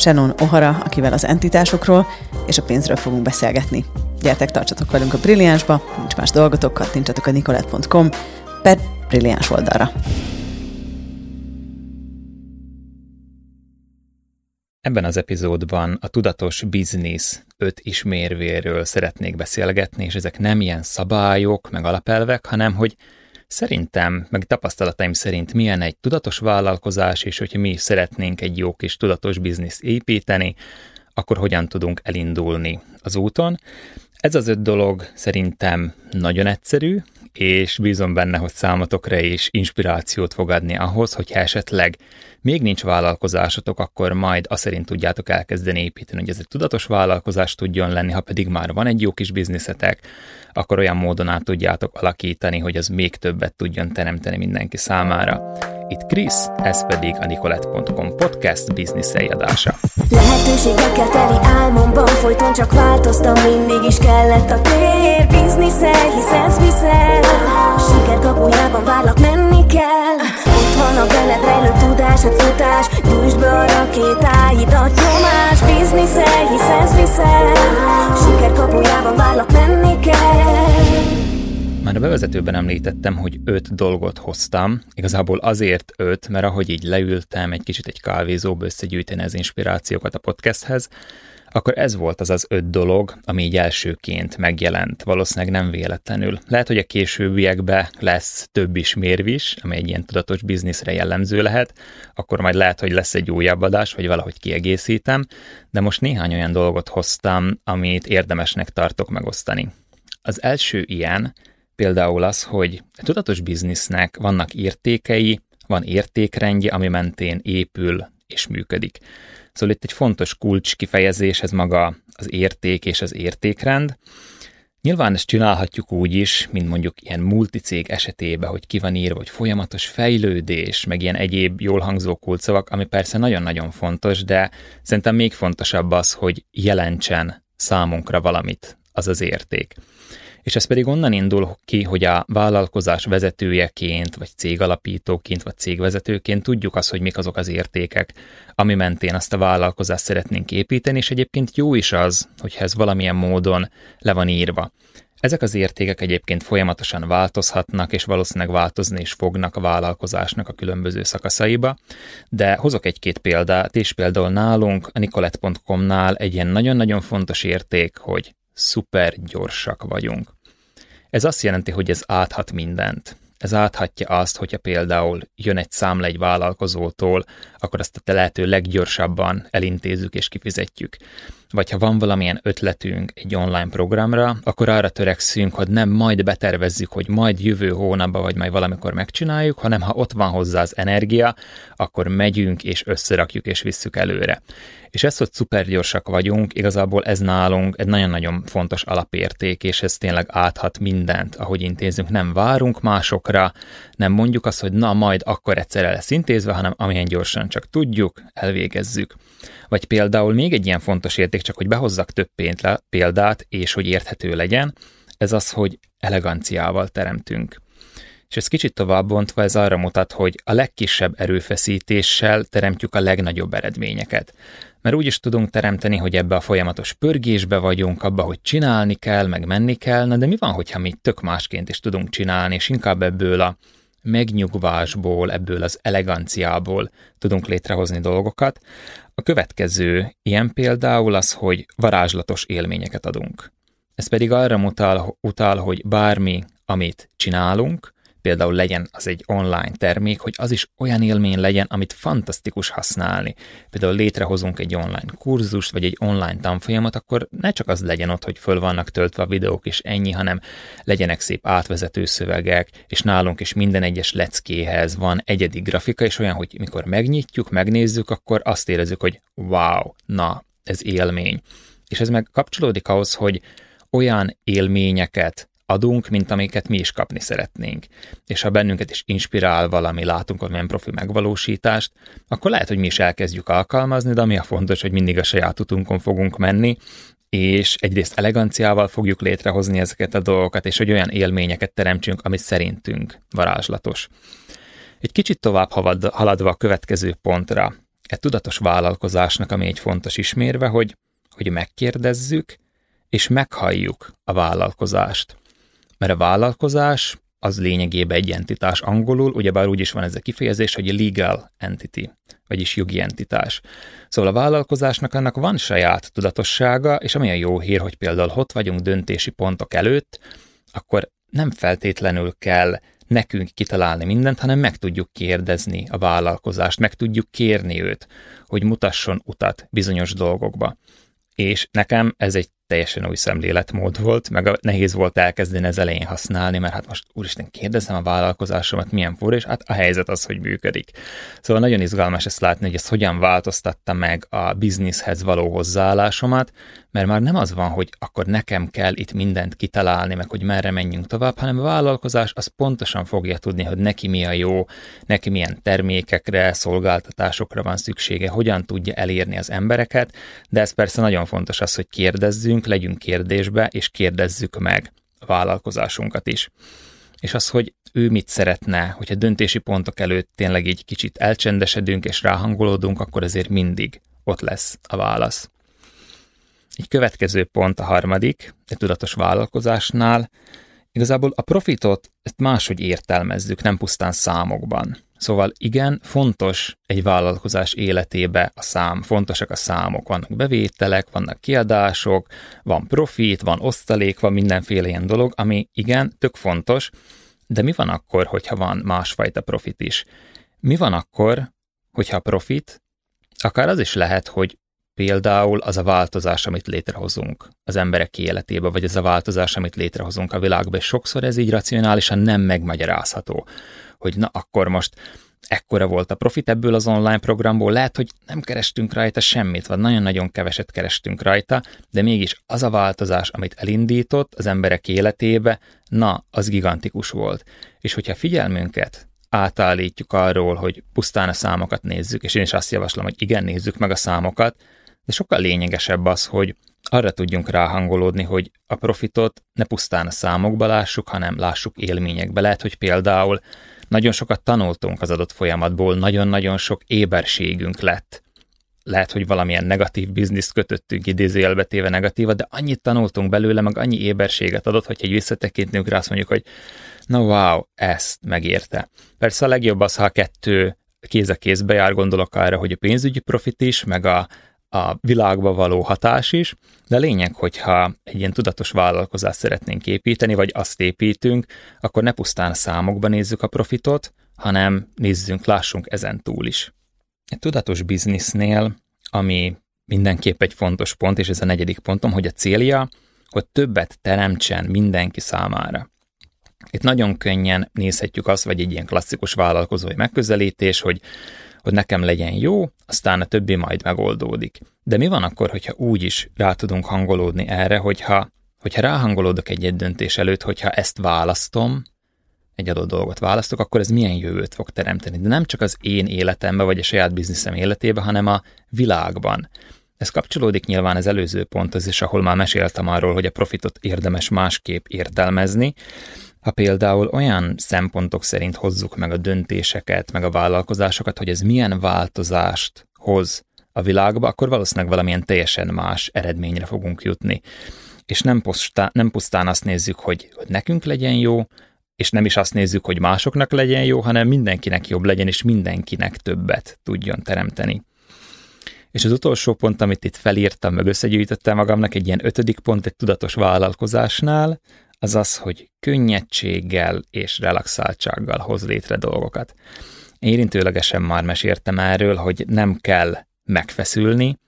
Shannon O'Hara, akivel az entitásokról és a pénzről fogunk beszélgetni. Gyertek, tartsatok velünk a Brilliánsba, nincs más dolgotok, kattintsatok a nicolette.com per Brilliáns oldalra. Ebben az epizódban a tudatos biznisz öt ismérvéről szeretnék beszélgetni, és ezek nem ilyen szabályok, meg alapelvek, hanem hogy szerintem, meg tapasztalataim szerint milyen egy tudatos vállalkozás, és hogyha mi szeretnénk egy jó kis tudatos biznisz építeni, akkor hogyan tudunk elindulni az úton. Ez az öt dolog szerintem nagyon egyszerű, és bízom benne, hogy számotokra is inspirációt fog adni ahhoz, hogyha esetleg még nincs vállalkozásotok, akkor majd azt szerint tudjátok elkezdeni építeni, hogy ez egy tudatos vállalkozás tudjon lenni, ha pedig már van egy jó kis bizniszetek, akkor olyan módon át tudjátok alakítani, hogy az még többet tudjon teremteni mindenki számára. Itt Krisz, ez pedig a Nicolette.com podcast bizniszei adása. Lehetőségekkel teli álmomban folyton csak változtam, mindig is kellett a tér. Bizniszel, hisz ez viszel Siker kapujában várlak, menni kell. Ott van a beled rejlő tudás, a futás. Gyújtsd be a rakétáidat, nyomás már bevezetőben említettem, hogy öt dolgot hoztam, igazából azért öt, mert ahogy így leültem egy kicsit egy kávézóba összegyűjteni az inspirációkat a podcasthez, akkor ez volt az az öt dolog, ami így elsőként megjelent, valószínűleg nem véletlenül. Lehet, hogy a későbbiekben lesz több is mérvis, ami egy ilyen tudatos bizniszre jellemző lehet, akkor majd lehet, hogy lesz egy újabb adás, vagy valahogy kiegészítem, de most néhány olyan dolgot hoztam, amit érdemesnek tartok megosztani. Az első ilyen, például az, hogy a tudatos biznisznek vannak értékei, van értékrendje, ami mentén épül és működik. Szóval itt egy fontos kulcs kifejezés, ez maga az érték és az értékrend. Nyilván ezt csinálhatjuk úgy is, mint mondjuk ilyen multicég esetében, hogy ki van írva, hogy folyamatos fejlődés, meg ilyen egyéb jól hangzó kulcsszavak, ami persze nagyon-nagyon fontos, de szerintem még fontosabb az, hogy jelentsen számunkra valamit, az az érték és ez pedig onnan indul ki, hogy a vállalkozás vezetőjeként, vagy cégalapítóként, vagy cégvezetőként tudjuk azt, hogy mik azok az értékek, ami mentén azt a vállalkozást szeretnénk építeni, és egyébként jó is az, hogyha ez valamilyen módon le van írva. Ezek az értékek egyébként folyamatosan változhatnak, és valószínűleg változni is fognak a vállalkozásnak a különböző szakaszaiba, de hozok egy-két példát, és például nálunk a nicolette.com-nál egy ilyen nagyon-nagyon fontos érték, hogy szuper gyorsak vagyunk. Ez azt jelenti, hogy ez áthat mindent. Ez áthatja azt, hogyha például jön egy számla egy vállalkozótól, akkor azt a lehető leggyorsabban elintézzük és kifizetjük. Vagy ha van valamilyen ötletünk egy online programra, akkor arra törekszünk, hogy nem majd betervezzük, hogy majd jövő hónapban vagy majd valamikor megcsináljuk, hanem ha ott van hozzá az energia, akkor megyünk és összerakjuk és visszük előre. És ez, hogy szuper gyorsak vagyunk, igazából ez nálunk egy nagyon-nagyon fontos alapérték, és ez tényleg áthat mindent, ahogy intézünk. Nem várunk másokra, nem mondjuk azt, hogy na majd akkor egyszerre lesz intézve, hanem amilyen gyorsan csak tudjuk, elvégezzük. Vagy például még egy ilyen fontos érték, csak hogy behozzak több példát, és hogy érthető legyen, ez az, hogy eleganciával teremtünk. És ez kicsit tovább bontva, ez arra mutat, hogy a legkisebb erőfeszítéssel teremtjük a legnagyobb eredményeket mert úgy is tudunk teremteni, hogy ebbe a folyamatos pörgésbe vagyunk, abba, hogy csinálni kell, meg menni kell, na de mi van, hogyha mi tök másként is tudunk csinálni, és inkább ebből a megnyugvásból, ebből az eleganciából tudunk létrehozni dolgokat. A következő ilyen például az, hogy varázslatos élményeket adunk. Ez pedig arra mutal, utal, hogy bármi, amit csinálunk, például legyen az egy online termék, hogy az is olyan élmény legyen, amit fantasztikus használni. Például létrehozunk egy online kurzust, vagy egy online tanfolyamat, akkor ne csak az legyen ott, hogy föl vannak töltve a videók, és ennyi, hanem legyenek szép átvezető szövegek, és nálunk is minden egyes leckéhez van egyedi grafika, és olyan, hogy mikor megnyitjuk, megnézzük, akkor azt érezzük, hogy wow, na, ez élmény. És ez meg kapcsolódik ahhoz, hogy olyan élményeket adunk, mint amiket mi is kapni szeretnénk. És ha bennünket is inspirál valami, látunk valamilyen profi megvalósítást, akkor lehet, hogy mi is elkezdjük alkalmazni, de ami a fontos, hogy mindig a saját utunkon fogunk menni, és egyrészt eleganciával fogjuk létrehozni ezeket a dolgokat, és hogy olyan élményeket teremtsünk, amit szerintünk varázslatos. Egy kicsit tovább haladva a következő pontra, egy tudatos vállalkozásnak, ami egy fontos ismérve, hogy, hogy megkérdezzük, és meghalljuk a vállalkozást. Mert a vállalkozás az lényegében egy entitás angolul, ugyebár úgy is van ez a kifejezés, hogy legal entity, vagyis jogi entitás. Szóval a vállalkozásnak annak van saját tudatossága, és ami a jó hír, hogy például ott vagyunk döntési pontok előtt, akkor nem feltétlenül kell nekünk kitalálni mindent, hanem meg tudjuk kérdezni a vállalkozást, meg tudjuk kérni őt, hogy mutasson utat bizonyos dolgokba. És nekem ez egy teljesen új szemléletmód volt, meg a, nehéz volt elkezdeni az elején használni, mert hát most úristen kérdezem a vállalkozásomat, milyen fur, és hát a helyzet az, hogy működik. Szóval nagyon izgalmas ezt látni, hogy ez hogyan változtatta meg a bizniszhez való hozzáállásomat, mert már nem az van, hogy akkor nekem kell itt mindent kitalálni, meg hogy merre menjünk tovább, hanem a vállalkozás az pontosan fogja tudni, hogy neki mi a jó, neki milyen termékekre, szolgáltatásokra van szüksége, hogyan tudja elérni az embereket, de ez persze nagyon fontos az, hogy kérdezzünk, legyünk kérdésbe, és kérdezzük meg a vállalkozásunkat is. És az, hogy ő mit szeretne, hogyha döntési pontok előtt tényleg egy kicsit elcsendesedünk és ráhangolódunk, akkor azért mindig ott lesz a válasz. Egy következő pont a harmadik, egy tudatos vállalkozásnál, igazából a profitot ezt máshogy értelmezzük, nem pusztán számokban. Szóval igen, fontos egy vállalkozás életébe a szám, fontosak a számok, vannak bevételek, vannak kiadások, van profit, van osztalék, van mindenféle ilyen dolog, ami igen, tök fontos, de mi van akkor, hogyha van másfajta profit is? Mi van akkor, hogyha profit, akár az is lehet, hogy például az a változás, amit létrehozunk az emberek életébe, vagy ez a változás, amit létrehozunk a világba, és sokszor ez így racionálisan nem megmagyarázható, hogy na akkor most ekkora volt a profit ebből az online programból, lehet, hogy nem kerestünk rajta semmit, vagy nagyon-nagyon keveset kerestünk rajta, de mégis az a változás, amit elindított az emberek életébe, na, az gigantikus volt. És hogyha figyelmünket átállítjuk arról, hogy pusztán a számokat nézzük, és én is azt javaslom, hogy igen, nézzük meg a számokat, de sokkal lényegesebb az, hogy arra tudjunk ráhangolódni, hogy a profitot ne pusztán a számokba lássuk, hanem lássuk élményekbe. Lehet, hogy például nagyon sokat tanultunk az adott folyamatból, nagyon-nagyon sok éberségünk lett. Lehet, hogy valamilyen negatív bizniszt kötöttünk idézőjelbe téve negatívat, de annyit tanultunk belőle, meg annyi éberséget adott, hogy egy visszatekintünk rá, azt mondjuk, hogy na wow, ezt megérte. Persze a legjobb az, ha a kettő kéz a kézbe jár, gondolok arra, hogy a pénzügyi profit is, meg a, a világba való hatás is, de a lényeg, hogyha egy ilyen tudatos vállalkozást szeretnénk építeni, vagy azt építünk, akkor ne pusztán számokba nézzük a profitot, hanem nézzünk, lássunk ezen túl is. Egy tudatos biznisznél, ami mindenképp egy fontos pont, és ez a negyedik pontom, hogy a célja, hogy többet teremtsen mindenki számára. Itt nagyon könnyen nézhetjük azt, vagy egy ilyen klasszikus vállalkozói megközelítés, hogy hogy nekem legyen jó, aztán a többi majd megoldódik. De mi van akkor, hogyha úgy is rá tudunk hangolódni erre, hogyha, hogyha ráhangolódok egy-egy döntés előtt, hogyha ezt választom, egy adott dolgot választok, akkor ez milyen jövőt fog teremteni. De nem csak az én életemben, vagy a saját bizniszem életében, hanem a világban. Ez kapcsolódik nyilván az előző ponthoz is, ahol már meséltem arról, hogy a profitot érdemes másképp értelmezni, ha például olyan szempontok szerint hozzuk meg a döntéseket, meg a vállalkozásokat, hogy ez milyen változást hoz a világba, akkor valószínűleg valamilyen teljesen más eredményre fogunk jutni. És nem, pusztán, nem pusztán azt nézzük, hogy, hogy nekünk legyen jó, és nem is azt nézzük, hogy másoknak legyen jó, hanem mindenkinek jobb legyen, és mindenkinek többet tudjon teremteni. És az utolsó pont, amit itt felírtam, meg összegyűjtöttem magamnak, egy ilyen ötödik pont egy tudatos vállalkozásnál, az az, hogy könnyedséggel és relaxáltsággal hoz létre dolgokat. Érintőlegesen már meséltem erről, hogy nem kell megfeszülni,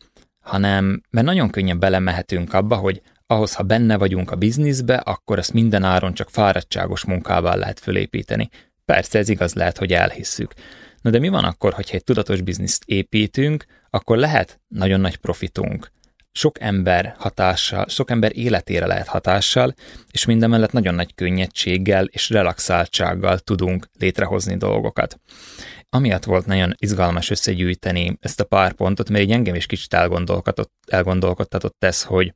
hanem mert nagyon könnyen belemehetünk abba, hogy ahhoz, ha benne vagyunk a bizniszbe, akkor ezt minden áron csak fáradtságos munkával lehet fölépíteni. Persze ez igaz lehet, hogy elhisszük. Na de mi van akkor, hogyha egy tudatos bizniszt építünk, akkor lehet nagyon nagy profitunk. Sok ember hatással, sok ember életére lehet hatással, és mindemellett nagyon nagy könnyedséggel és relaxáltsággal tudunk létrehozni dolgokat. Amiatt volt nagyon izgalmas összegyűjteni ezt a pár pontot, mert így engem is kicsit elgondolkodtatott, elgondolkodtatott ez, hogy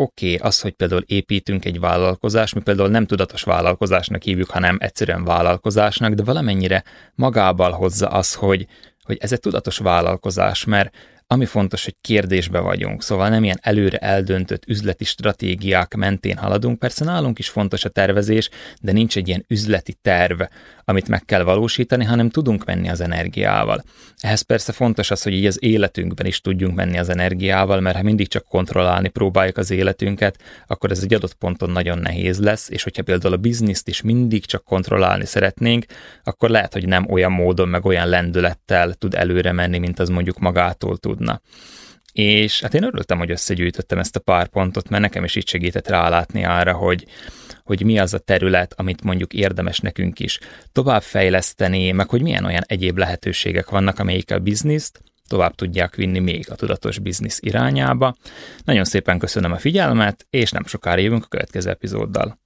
oké okay, az, hogy például építünk egy vállalkozást, mi például nem tudatos vállalkozásnak hívjuk, hanem egyszerűen vállalkozásnak, de valamennyire magával hozza az, hogy, hogy ez egy tudatos vállalkozás, mert ami fontos, hogy kérdésbe vagyunk, szóval nem ilyen előre eldöntött üzleti stratégiák mentén haladunk. Persze nálunk is fontos a tervezés, de nincs egy ilyen üzleti terv, amit meg kell valósítani, hanem tudunk menni az energiával. Ehhez persze fontos az, hogy így az életünkben is tudjunk menni az energiával, mert ha mindig csak kontrollálni próbáljuk az életünket, akkor ez egy adott ponton nagyon nehéz lesz, és hogyha például a bizniszt is mindig csak kontrollálni szeretnénk, akkor lehet, hogy nem olyan módon, meg olyan lendülettel tud előre menni, mint az mondjuk magától tudna. És hát én örültem, hogy összegyűjtöttem ezt a pár pontot, mert nekem is így segített rálátni arra, hogy, hogy mi az a terület, amit mondjuk érdemes nekünk is továbbfejleszteni, meg hogy milyen olyan egyéb lehetőségek vannak, amelyik a bizniszt tovább tudják vinni még a tudatos biznisz irányába. Nagyon szépen köszönöm a figyelmet, és nem sokára jövünk a következő epizóddal.